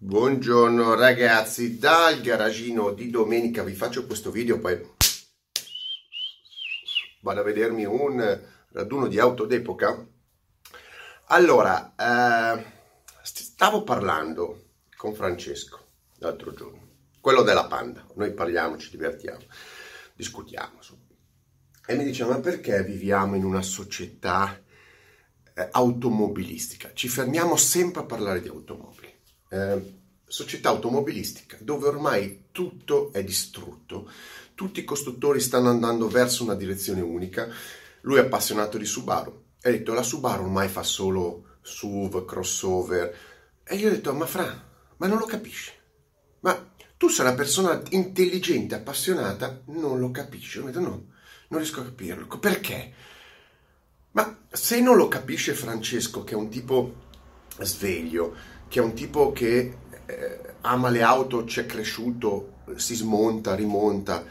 Buongiorno ragazzi, dal garagino di domenica vi faccio questo video, poi vado a vedermi un raduno di auto d'epoca. Allora, eh, stavo parlando con Francesco l'altro giorno, quello della Panda, noi parliamo, ci divertiamo, discutiamo. E mi diceva, ma perché viviamo in una società eh, automobilistica? Ci fermiamo sempre a parlare di automobili eh, società automobilistica dove ormai tutto è distrutto, tutti i costruttori stanno andando verso una direzione unica, lui è appassionato di Subaru, ha detto la Subaru ormai fa solo SUV, crossover, e io ho detto ma Fra, ma non lo capisci, ma tu sei una persona intelligente, appassionata, non lo capisci, ho detto no, non riesco a capirlo, perché? Ma se non lo capisce Francesco, che è un tipo sveglio, che è un tipo che eh, ama le auto, ci è cresciuto, si smonta, rimonta.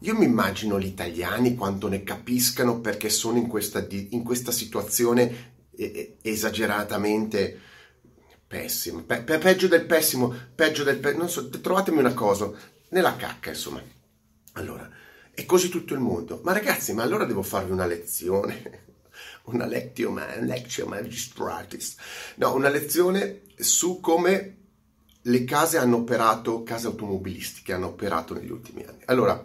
Io mi immagino gli italiani quanto ne capiscano perché sono in questa, in questa situazione esageratamente pessima, pe- pe- peggio del pessimo, peggio del pessimo, non so, trovatemi una cosa, nella cacca insomma. Allora, è così tutto il mondo. Ma ragazzi, ma allora devo farvi una lezione una lectio, lectio magistratis, no, una lezione su come le case hanno operato, case automobilistiche hanno operato negli ultimi anni. Allora,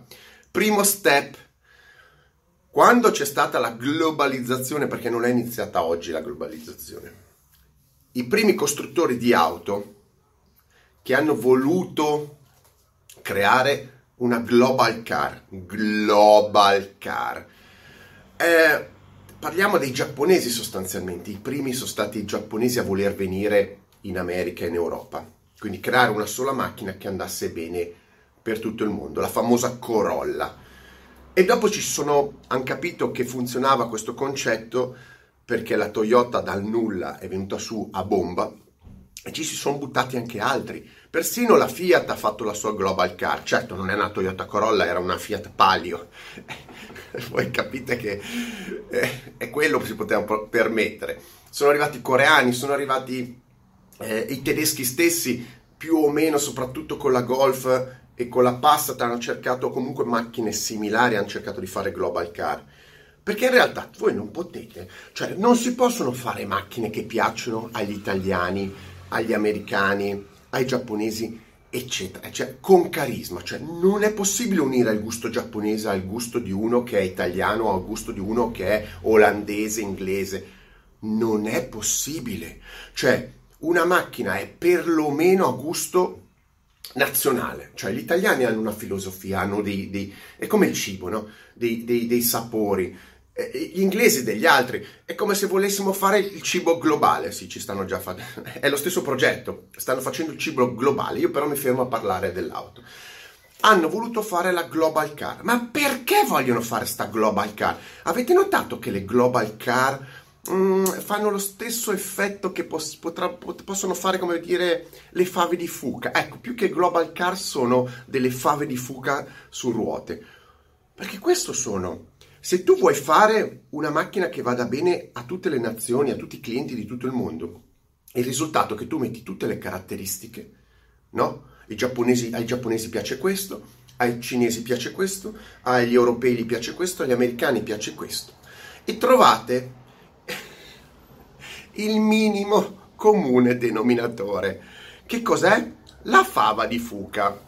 primo step, quando c'è stata la globalizzazione, perché non è iniziata oggi la globalizzazione, i primi costruttori di auto che hanno voluto creare una global car, global car, eh, Parliamo dei giapponesi sostanzialmente, i primi sono stati i giapponesi a voler venire in America e in Europa, quindi creare una sola macchina che andasse bene per tutto il mondo, la famosa Corolla. E dopo ci sono, hanno capito che funzionava questo concetto perché la Toyota dal nulla è venuta su a bomba e ci si sono buttati anche altri. Persino la Fiat ha fatto la sua Global Car, certo non è una Toyota Corolla, era una Fiat Palio. Voi capite che eh, è quello che si poteva permettere. Sono arrivati i coreani, sono arrivati eh, i tedeschi stessi, più o meno, soprattutto con la Golf e con la Passat, hanno cercato comunque macchine similari, hanno cercato di fare Global Car. Perché in realtà voi non potete, cioè non si possono fare macchine che piacciono agli italiani, agli americani, ai giapponesi, eccetera, cioè con carisma, cioè non è possibile unire il gusto giapponese al gusto di uno che è italiano o al gusto di uno che è olandese, inglese, non è possibile, cioè una macchina è perlomeno a gusto nazionale, cioè gli italiani hanno una filosofia, hanno dei, dei è come il cibo, no? dei, dei, dei sapori, eh, gli inglesi degli altri. È come se volessimo fare il cibo globale. Sì, ci stanno già facendo. È lo stesso progetto. Stanno facendo il cibo globale. Io però mi fermo a parlare dell'auto. Hanno voluto fare la global car. Ma perché vogliono fare sta global car? Avete notato che le global car mm, fanno lo stesso effetto che pos- potrà, pot- possono fare, come dire, le fave di fuca? Ecco, più che global car sono delle fave di fuca su ruote. Perché questo sono se tu vuoi fare una macchina che vada bene a tutte le nazioni, a tutti i clienti di tutto il mondo, il risultato è che tu metti tutte le caratteristiche, no? Giapponesi, ai giapponesi piace questo, ai cinesi piace questo, agli europei piace questo, agli americani piace questo. E trovate il minimo comune denominatore. Che cos'è? La fava di Fuca.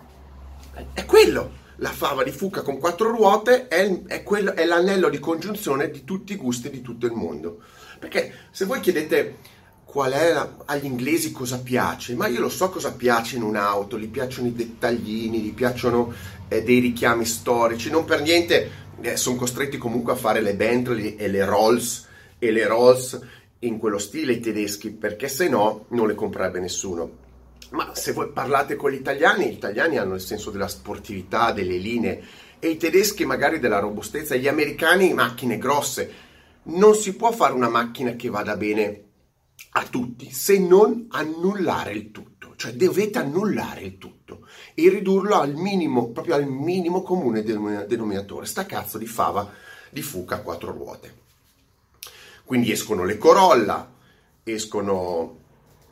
È quello la fava di Fuca con quattro ruote è, è, quello, è, l'anello di congiunzione di tutti i gusti di tutto il mondo. Perché se voi chiedete qual è la, agli inglesi cosa piace, ma io lo so cosa piace in un'auto, gli piacciono i dettaglini, gli piacciono eh, dei richiami storici, non per niente eh, sono costretti comunque a fare le Bentley e le Rolls e le Rolls in quello stile i tedeschi, perché se no non le comprerebbe nessuno. Ma se voi parlate con gli italiani, gli italiani hanno il senso della sportività, delle linee, e i tedeschi magari della robustezza, gli americani macchine grosse. Non si può fare una macchina che vada bene a tutti se non annullare il tutto, cioè dovete annullare il tutto e ridurlo al minimo, proprio al minimo comune denominatore, sta cazzo di fava di fuca a quattro ruote. Quindi escono le Corolla, escono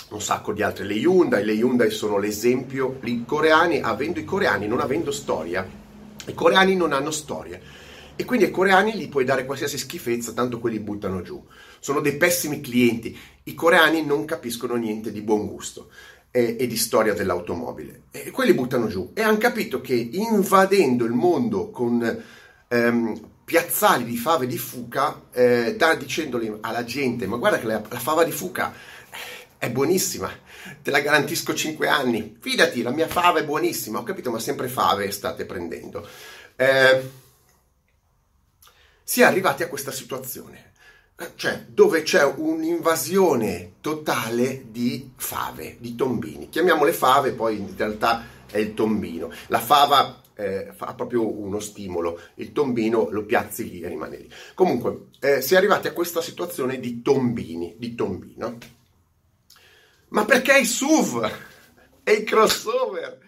un sacco di altre, le Hyundai, le Hyundai sono l'esempio, i coreani, avendo i coreani, non avendo storia, i coreani non hanno storia. E quindi ai coreani gli puoi dare qualsiasi schifezza, tanto quelli buttano giù. Sono dei pessimi clienti. I coreani non capiscono niente di buon gusto e, e di storia dell'automobile. E quelli buttano giù. E hanno capito che invadendo il mondo con ehm, piazzali di fave di fuca, eh, da, dicendoli alla gente, ma guarda che la, la fava di fuca è buonissima, te la garantisco 5 anni, fidati, la mia fava è buonissima, ho capito, ma sempre fave state prendendo. Eh, si è arrivati a questa situazione cioè dove c'è un'invasione totale di fave, di tombini. Chiamiamole fave, poi in realtà è il tombino. La fava eh, fa proprio uno stimolo, il tombino lo piazzi lì e rimane lì. Comunque, eh, si è arrivati a questa situazione di tombini, di tombino. Ma perché i SUV e i crossover?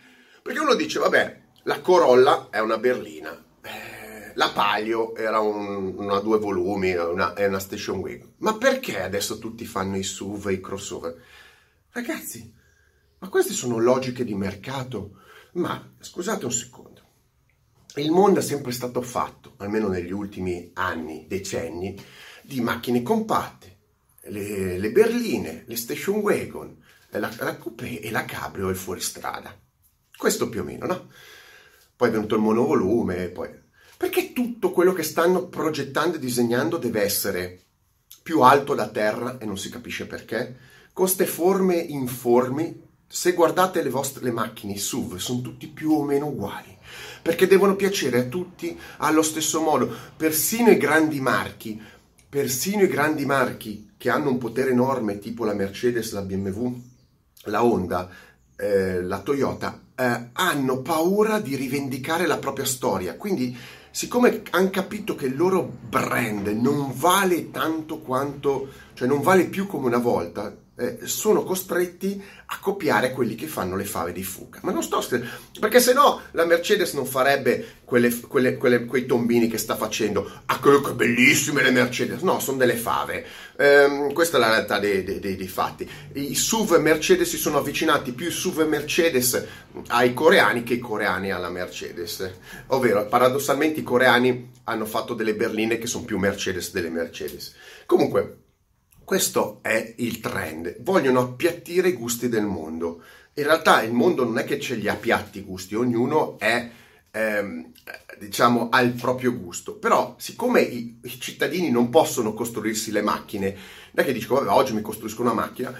Perché uno dice, vabbè, la Corolla è una berlina, la Palio era un, una due volumi, una, è una station wagon. Ma perché adesso tutti fanno i SUV e i crossover? Ragazzi, ma queste sono logiche di mercato? Ma scusate un secondo. Il mondo è sempre stato fatto, almeno negli ultimi anni, decenni, di macchine compatte. Le, le berline, le station wagon, la, la coupé e la cabrio e il fuoristrada. Questo più o meno, no? Poi è venuto il monovolume, poi perché tutto quello che stanno progettando e disegnando deve essere più alto da terra e non si capisce perché, con queste forme informi. Se guardate le vostre le macchine, i SUV, sono tutti più o meno uguali, perché devono piacere a tutti allo stesso modo. Persino i grandi marchi, persino i grandi marchi che hanno un potere enorme, tipo la Mercedes, la BMW, la Honda, eh, la Toyota, eh, hanno paura di rivendicare la propria storia. Quindi siccome hanno capito che il loro brand non vale tanto quanto, cioè non vale più come una volta, eh, sono costretti a copiare quelli che fanno le fave di fuga. Ma non sto scherzando, perché se no la Mercedes non farebbe quelle, quelle, quelle, quei tombini che sta facendo. Ah, che bellissime le Mercedes! No, sono delle fave. Ehm, questa è la realtà dei, dei, dei, dei, fatti. I SUV Mercedes si sono avvicinati più i SUV Mercedes ai coreani che i coreani alla Mercedes. Ovvero, paradossalmente i coreani hanno fatto delle berline che sono più Mercedes delle Mercedes. Comunque, questo è il trend. Vogliono appiattire i gusti del mondo. In realtà il mondo non è che ce li ha piatti i gusti, ognuno è, ehm, diciamo, ha il proprio gusto. Però, siccome i, i, cittadini non possono costruirsi le macchine, non è che dicono, vabbè, oggi mi costruisco una macchina,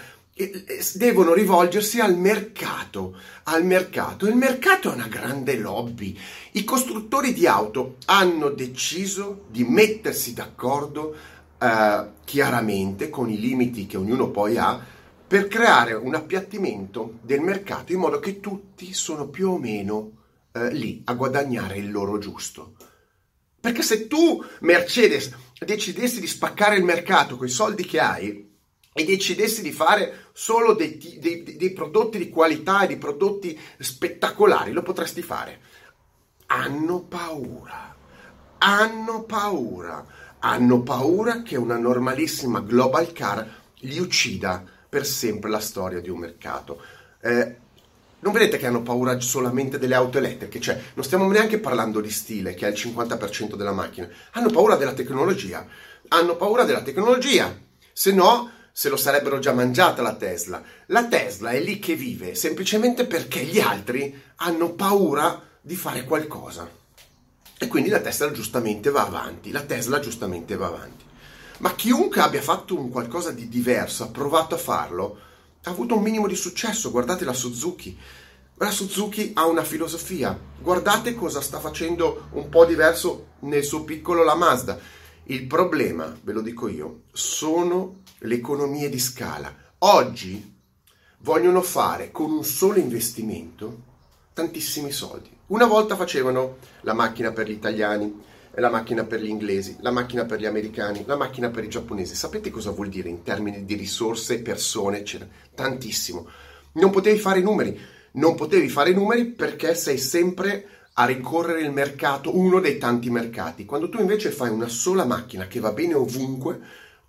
devono rivolgersi al mercato, al mercato. Il mercato è una grande lobby. I costruttori di auto hanno deciso di mettersi d'accordo eh, chiaramente con i limiti che ognuno poi ha per creare un appiattimento del mercato in modo che tutti sono più o meno eh, lì a guadagnare il loro giusto. Perché se tu, Mercedes, decidessi di spaccare il mercato con i soldi che hai e decidessi di fare solo dei, dei, dei prodotti di qualità e di prodotti spettacolari, lo potresti fare. Hanno paura, hanno paura hanno paura che una normalissima global car li uccida per sempre la storia di un mercato. Eh, non vedete che hanno paura solamente delle auto elettriche, cioè non stiamo neanche parlando di stile, che è il 50% della macchina, hanno paura della tecnologia, hanno paura della tecnologia, se no se lo sarebbero già mangiata la Tesla. La Tesla è lì che vive semplicemente perché gli altri hanno paura di fare qualcosa. E quindi la Tesla giustamente va avanti, la Tesla giustamente va avanti. Ma chiunque abbia fatto un qualcosa di diverso, ha provato a farlo, ha avuto un minimo di successo. Guardate la Suzuki. La Suzuki ha una filosofia. Guardate cosa sta facendo un po' diverso nel suo piccolo la Mazda. Il problema, ve lo dico io, sono le economie di scala. Oggi vogliono fare con un solo investimento tantissimi soldi. Una volta facevano la macchina per gli italiani, la macchina per gli inglesi, la macchina per gli americani, la macchina per i giapponesi. Sapete cosa vuol dire in termini di risorse, persone, eccetera? Tantissimo. Non potevi fare i numeri, non potevi fare i numeri perché sei sempre a rincorrere il mercato, uno dei tanti mercati. Quando tu invece fai una sola macchina che va bene ovunque,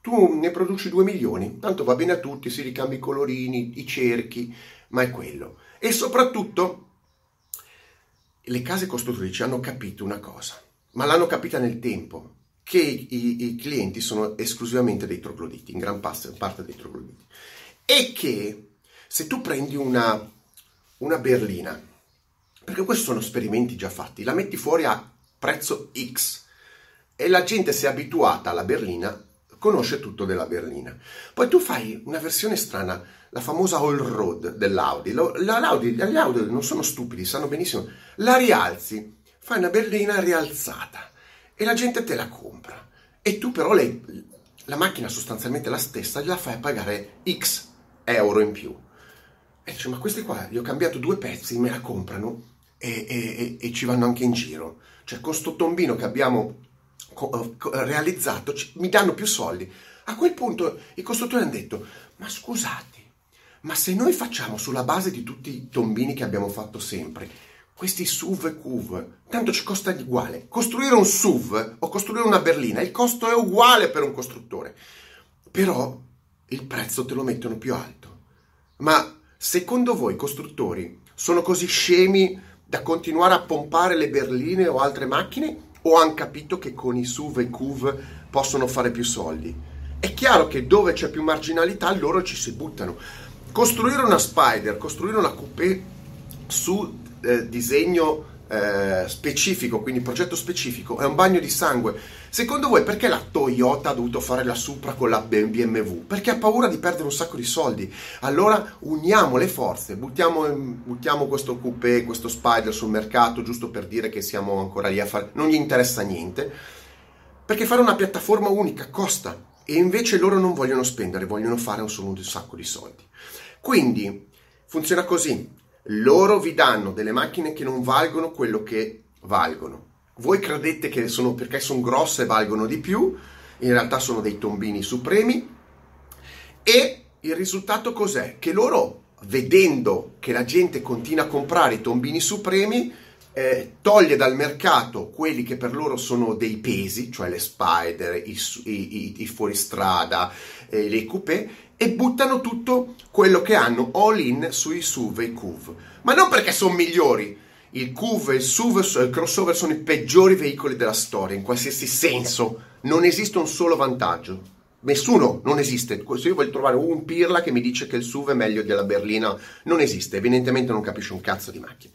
tu ne produci 2 milioni, tanto va bene a tutti, si ricambi i colorini, i cerchi, ma è quello. E soprattutto le case costruttrici hanno capito una cosa, ma l'hanno capita nel tempo, che i, i clienti sono esclusivamente dei trogloditi, in gran parte dei trogloditi, e che se tu prendi una, una berlina, perché questi sono esperimenti già fatti, la metti fuori a prezzo X e la gente si è abituata alla berlina, conosce tutto della berlina. Poi tu fai una versione strana, la famosa all road dell'Audi. L'Audi, gli Audi non sono stupidi, sanno benissimo. La rialzi, fai una berlina rialzata e la gente te la compra. E tu però lei, la macchina sostanzialmente la stessa, gliela fai pagare X euro in più. E dice, ma questi qua, gli ho cambiato due pezzi, me la comprano e, e, e ci vanno anche in giro. Cioè, con sto tombino che abbiamo realizzato, mi danno più soldi. A quel punto i costruttori hanno detto, ma scusate, ma se noi facciamo sulla base di tutti i tombini che abbiamo fatto sempre, questi SUV e CUV, tanto ci costa uguale. Costruire un SUV o costruire una berlina, il costo è uguale per un costruttore. Però il prezzo te lo mettono più alto. Ma secondo voi costruttori sono così scemi da continuare a pompare le berline o altre macchine? O hanno capito che con i SUV e CUV possono fare più soldi. È chiaro che dove c'è più marginalità loro ci si buttano. Costruire una Spider, costruire una coupé su eh, disegno eh, specifico, quindi progetto specifico, è un bagno di sangue. Secondo voi perché la Toyota ha dovuto fare la Supra con la BMW? Perché ha paura di perdere un sacco di soldi. Allora uniamo le forze, buttiamo, buttiamo questo coupé, questo Spider sul mercato, giusto per dire che siamo ancora lì a fare... Non gli interessa niente. Perché fare una piattaforma unica costa e invece loro non vogliono spendere, vogliono fare un, solo un sacco di soldi. Quindi funziona così loro vi danno delle macchine che non valgono quello che valgono. Voi credete che sono perché sono grosse valgono di più, in realtà sono dei tombini supremi e il risultato cos'è? Che loro, vedendo che la gente continua a comprare i tombini supremi, eh, toglie dal mercato quelli che per loro sono dei pesi, cioè le spider, i, i, i fuoristrada, eh, le coupé, e buttano tutto quello che hanno all in sui SUV e i CUV. Ma non perché sono migliori. Il CUV il SUV il crossover sono i peggiori veicoli della storia, in qualsiasi senso. Non esiste un solo vantaggio. Nessuno, non esiste. Se io voglio trovare un pirla che mi dice che il SUV è meglio della berlina, non esiste. Evidentemente non capisce un cazzo di macchine.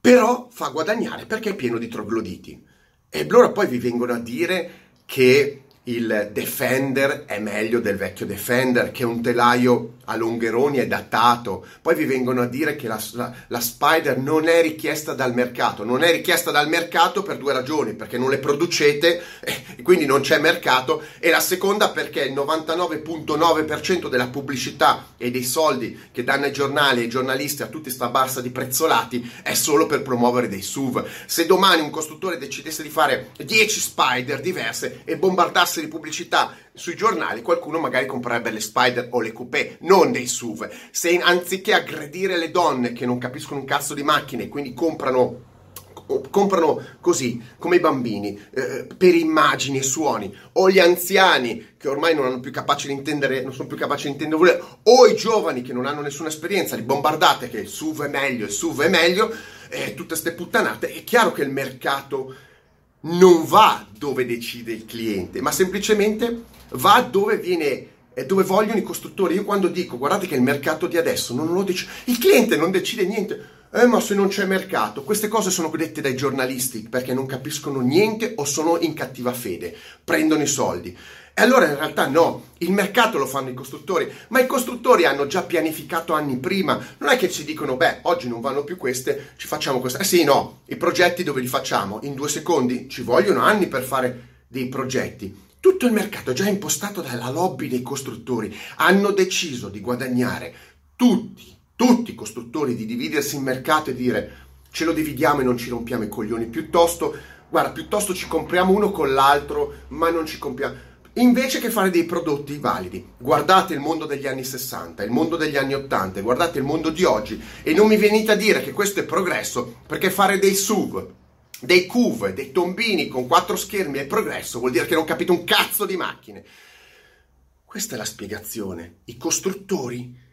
Però fa guadagnare perché è pieno di trogloditi. E allora poi vi vengono a dire che il Defender è meglio del vecchio Defender, che un telaio a lungheroni è datato. Poi vi vengono a dire che la, la, la, Spider non è richiesta dal mercato. Non è richiesta dal mercato per due ragioni, perché non le producete e quindi non c'è mercato. E la seconda perché il 99.9% della pubblicità e dei soldi che danno ai giornali ai giornalisti a tutti sta barsa di prezzolati è solo per promuovere dei SUV. Se domani un costruttore decidesse di fare 10 Spider diverse e bombardasse di pubblicità sui giornali, qualcuno magari comprerebbe le Spider o le Coupé, non dei SUV. Se anziché aggredire le donne che non capiscono un cazzo di macchine e quindi comprano comprano così come i bambini eh, per immagini e suoni o gli anziani che ormai non hanno più capace di intendere non sono più capaci di intendere o i giovani che non hanno nessuna esperienza li bombardate che il SUV è meglio il SUV è meglio eh, tutte queste puttanate è chiaro che il mercato non va dove decide il cliente, ma semplicemente va dove viene dove vogliono i costruttori. Io quando dico guardate che il mercato di adesso non lo decide, il cliente non decide niente. Eh, ma se non c'è mercato, queste cose sono dette dai giornalisti perché non capiscono niente o sono in cattiva fede, prendono i soldi. E allora in realtà no, il mercato lo fanno i costruttori, ma i costruttori hanno già pianificato anni prima. Non è che ci dicono, beh, oggi non vanno più queste, ci facciamo queste. Eh sì, no, i progetti dove li facciamo? In due secondi? Ci vogliono anni per fare dei progetti. Tutto il mercato è già impostato dalla lobby dei costruttori. Hanno deciso di guadagnare tutti, tutti i costruttori, di dividersi in mercato e dire ce lo dividiamo e non ci rompiamo i coglioni. Piuttosto, guarda, piuttosto ci compriamo uno con l'altro, ma non ci compriamo invece che fare dei prodotti validi. Guardate il mondo degli anni 60, il mondo degli anni 80, guardate il mondo di oggi e non mi venite a dire che questo è progresso perché fare dei SUV, dei CUV, dei tombini con quattro schermi è progresso vuol dire che non capite un cazzo di macchine. Questa è la spiegazione. I costruttori,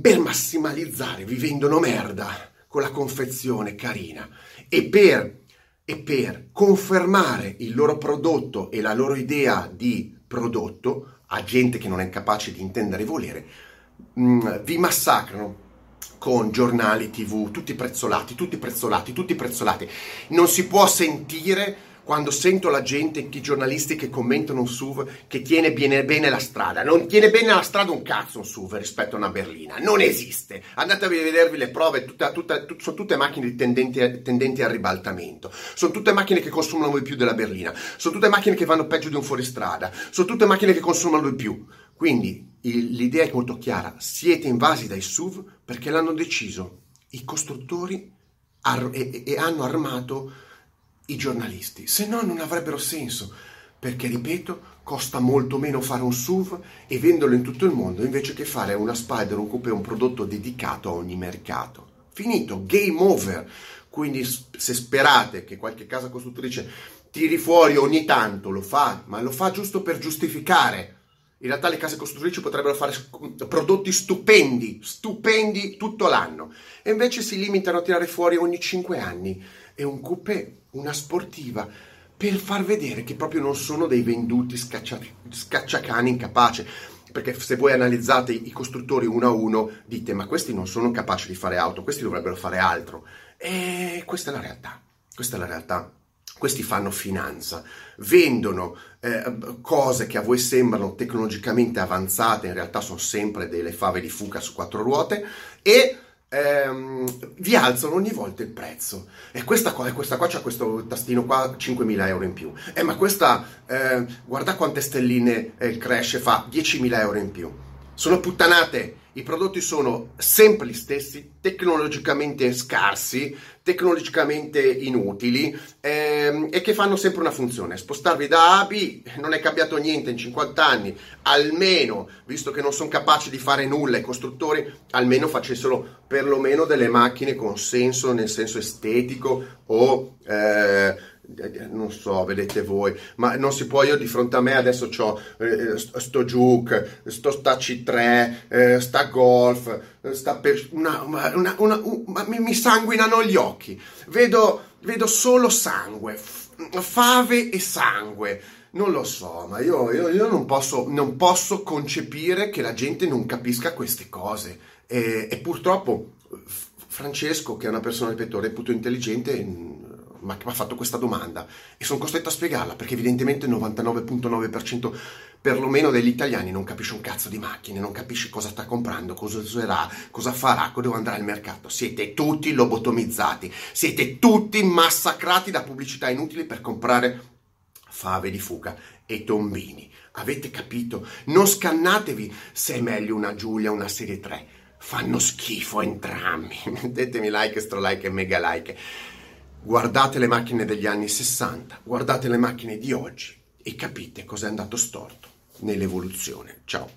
per massimalizzare, vi vendono merda con la confezione carina e per, e per confermare il loro prodotto e la loro idea di prodotto a gente che non è capace di intendere e volere, mh, mm, vi massacrano con giornali tv, tutti prezzolati, tutti prezzolati, tutti prezzolati. Non si può sentire quando sento la gente, i giornalisti che commentano un SUV che tiene bene, bene, la strada. Non tiene bene la strada un cazzo un SUV rispetto a una berlina. Non esiste. Andate a vedervi le prove, tutta, tutta, tut, sono tutte macchine tendenti, tendenti al ribaltamento. Sono tutte macchine che consumano di più della berlina. Sono tutte macchine che vanno peggio di un fuoristrada. Sono tutte macchine che consumano di più. Quindi il, l'idea è molto chiara. Siete invasi dai SUV perché l'hanno deciso i costruttori ar- e, e hanno armato i giornalisti, se no non avrebbero senso, perché ripeto, costa molto meno fare un SUV e venderlo in tutto il mondo invece che fare una Spider, un coupé, un prodotto dedicato a ogni mercato. Finito, game over. Quindi se sperate che qualche casa costruttrice tiri fuori ogni tanto, lo fa, ma lo fa giusto per giustificare. In realtà le case costruttrici potrebbero fare prodotti stupendi, stupendi tutto l'anno. E invece si limitano a tirare fuori ogni 5 anni. E un coupé una sportiva, per far vedere che proprio non sono dei venduti scaccia, scacciacani incapaci. Perché se voi analizzate i costruttori uno a uno, dite ma questi non sono capaci di fare auto, questi dovrebbero fare altro. E questa è la realtà. Questa è la realtà. Questi fanno finanza, vendono eh, cose che a voi sembrano tecnologicamente avanzate, in realtà sono sempre delle fave di fuca su quattro ruote e ehm, vi alzano ogni volta il prezzo. E questa qua, questa qua c'ha questo tastino qua, 5.000 euro in più. Eh, ma questa, eh, guarda quante stelline eh, crash fa, 10.000 euro in più. Sono puttanate i prodotti sono sempre gli stessi, tecnologicamente scarsi, tecnologicamente inutili ehm, e che fanno sempre una funzione. Spostarvi da A a B non è cambiato niente in 50 anni, almeno, visto che non sono capaci di fare nulla i costruttori, almeno facessero perlomeno delle macchine con senso, nel senso estetico o... Eh, non so, vedete voi, ma non si può, io di fronte a me adesso ho eh, sto Juke, sto sta C3, eh, sta Golf, sta per, una, una, una, una mi, mi, sanguinano gli occhi, vedo, vedo solo sangue, fave e sangue, non lo so, ma io, io, io non, posso, non, posso, concepire che la gente non capisca queste cose. E, e purtroppo Francesco, che è una persona, ripeto, reputo intelligente, ma che mi ha fatto questa domanda e sono costretto a spiegarla perché evidentemente il 99.9% perlomeno degli italiani non capisce un cazzo di macchine, non capisce cosa sta comprando, cosa userà, cosa farà, dove andrà al mercato. Siete tutti lobotomizzati, siete tutti massacrati da pubblicità inutili per comprare fave di fuca e tombini. Avete capito? Non scannatevi se è meglio una Giulia o una serie 3. Fanno schifo entrambi. Mettetemi like, stro like e mega like. Guardate le macchine degli anni 60, guardate le macchine di oggi e capite cosa è andato storto nell'evoluzione. Ciao!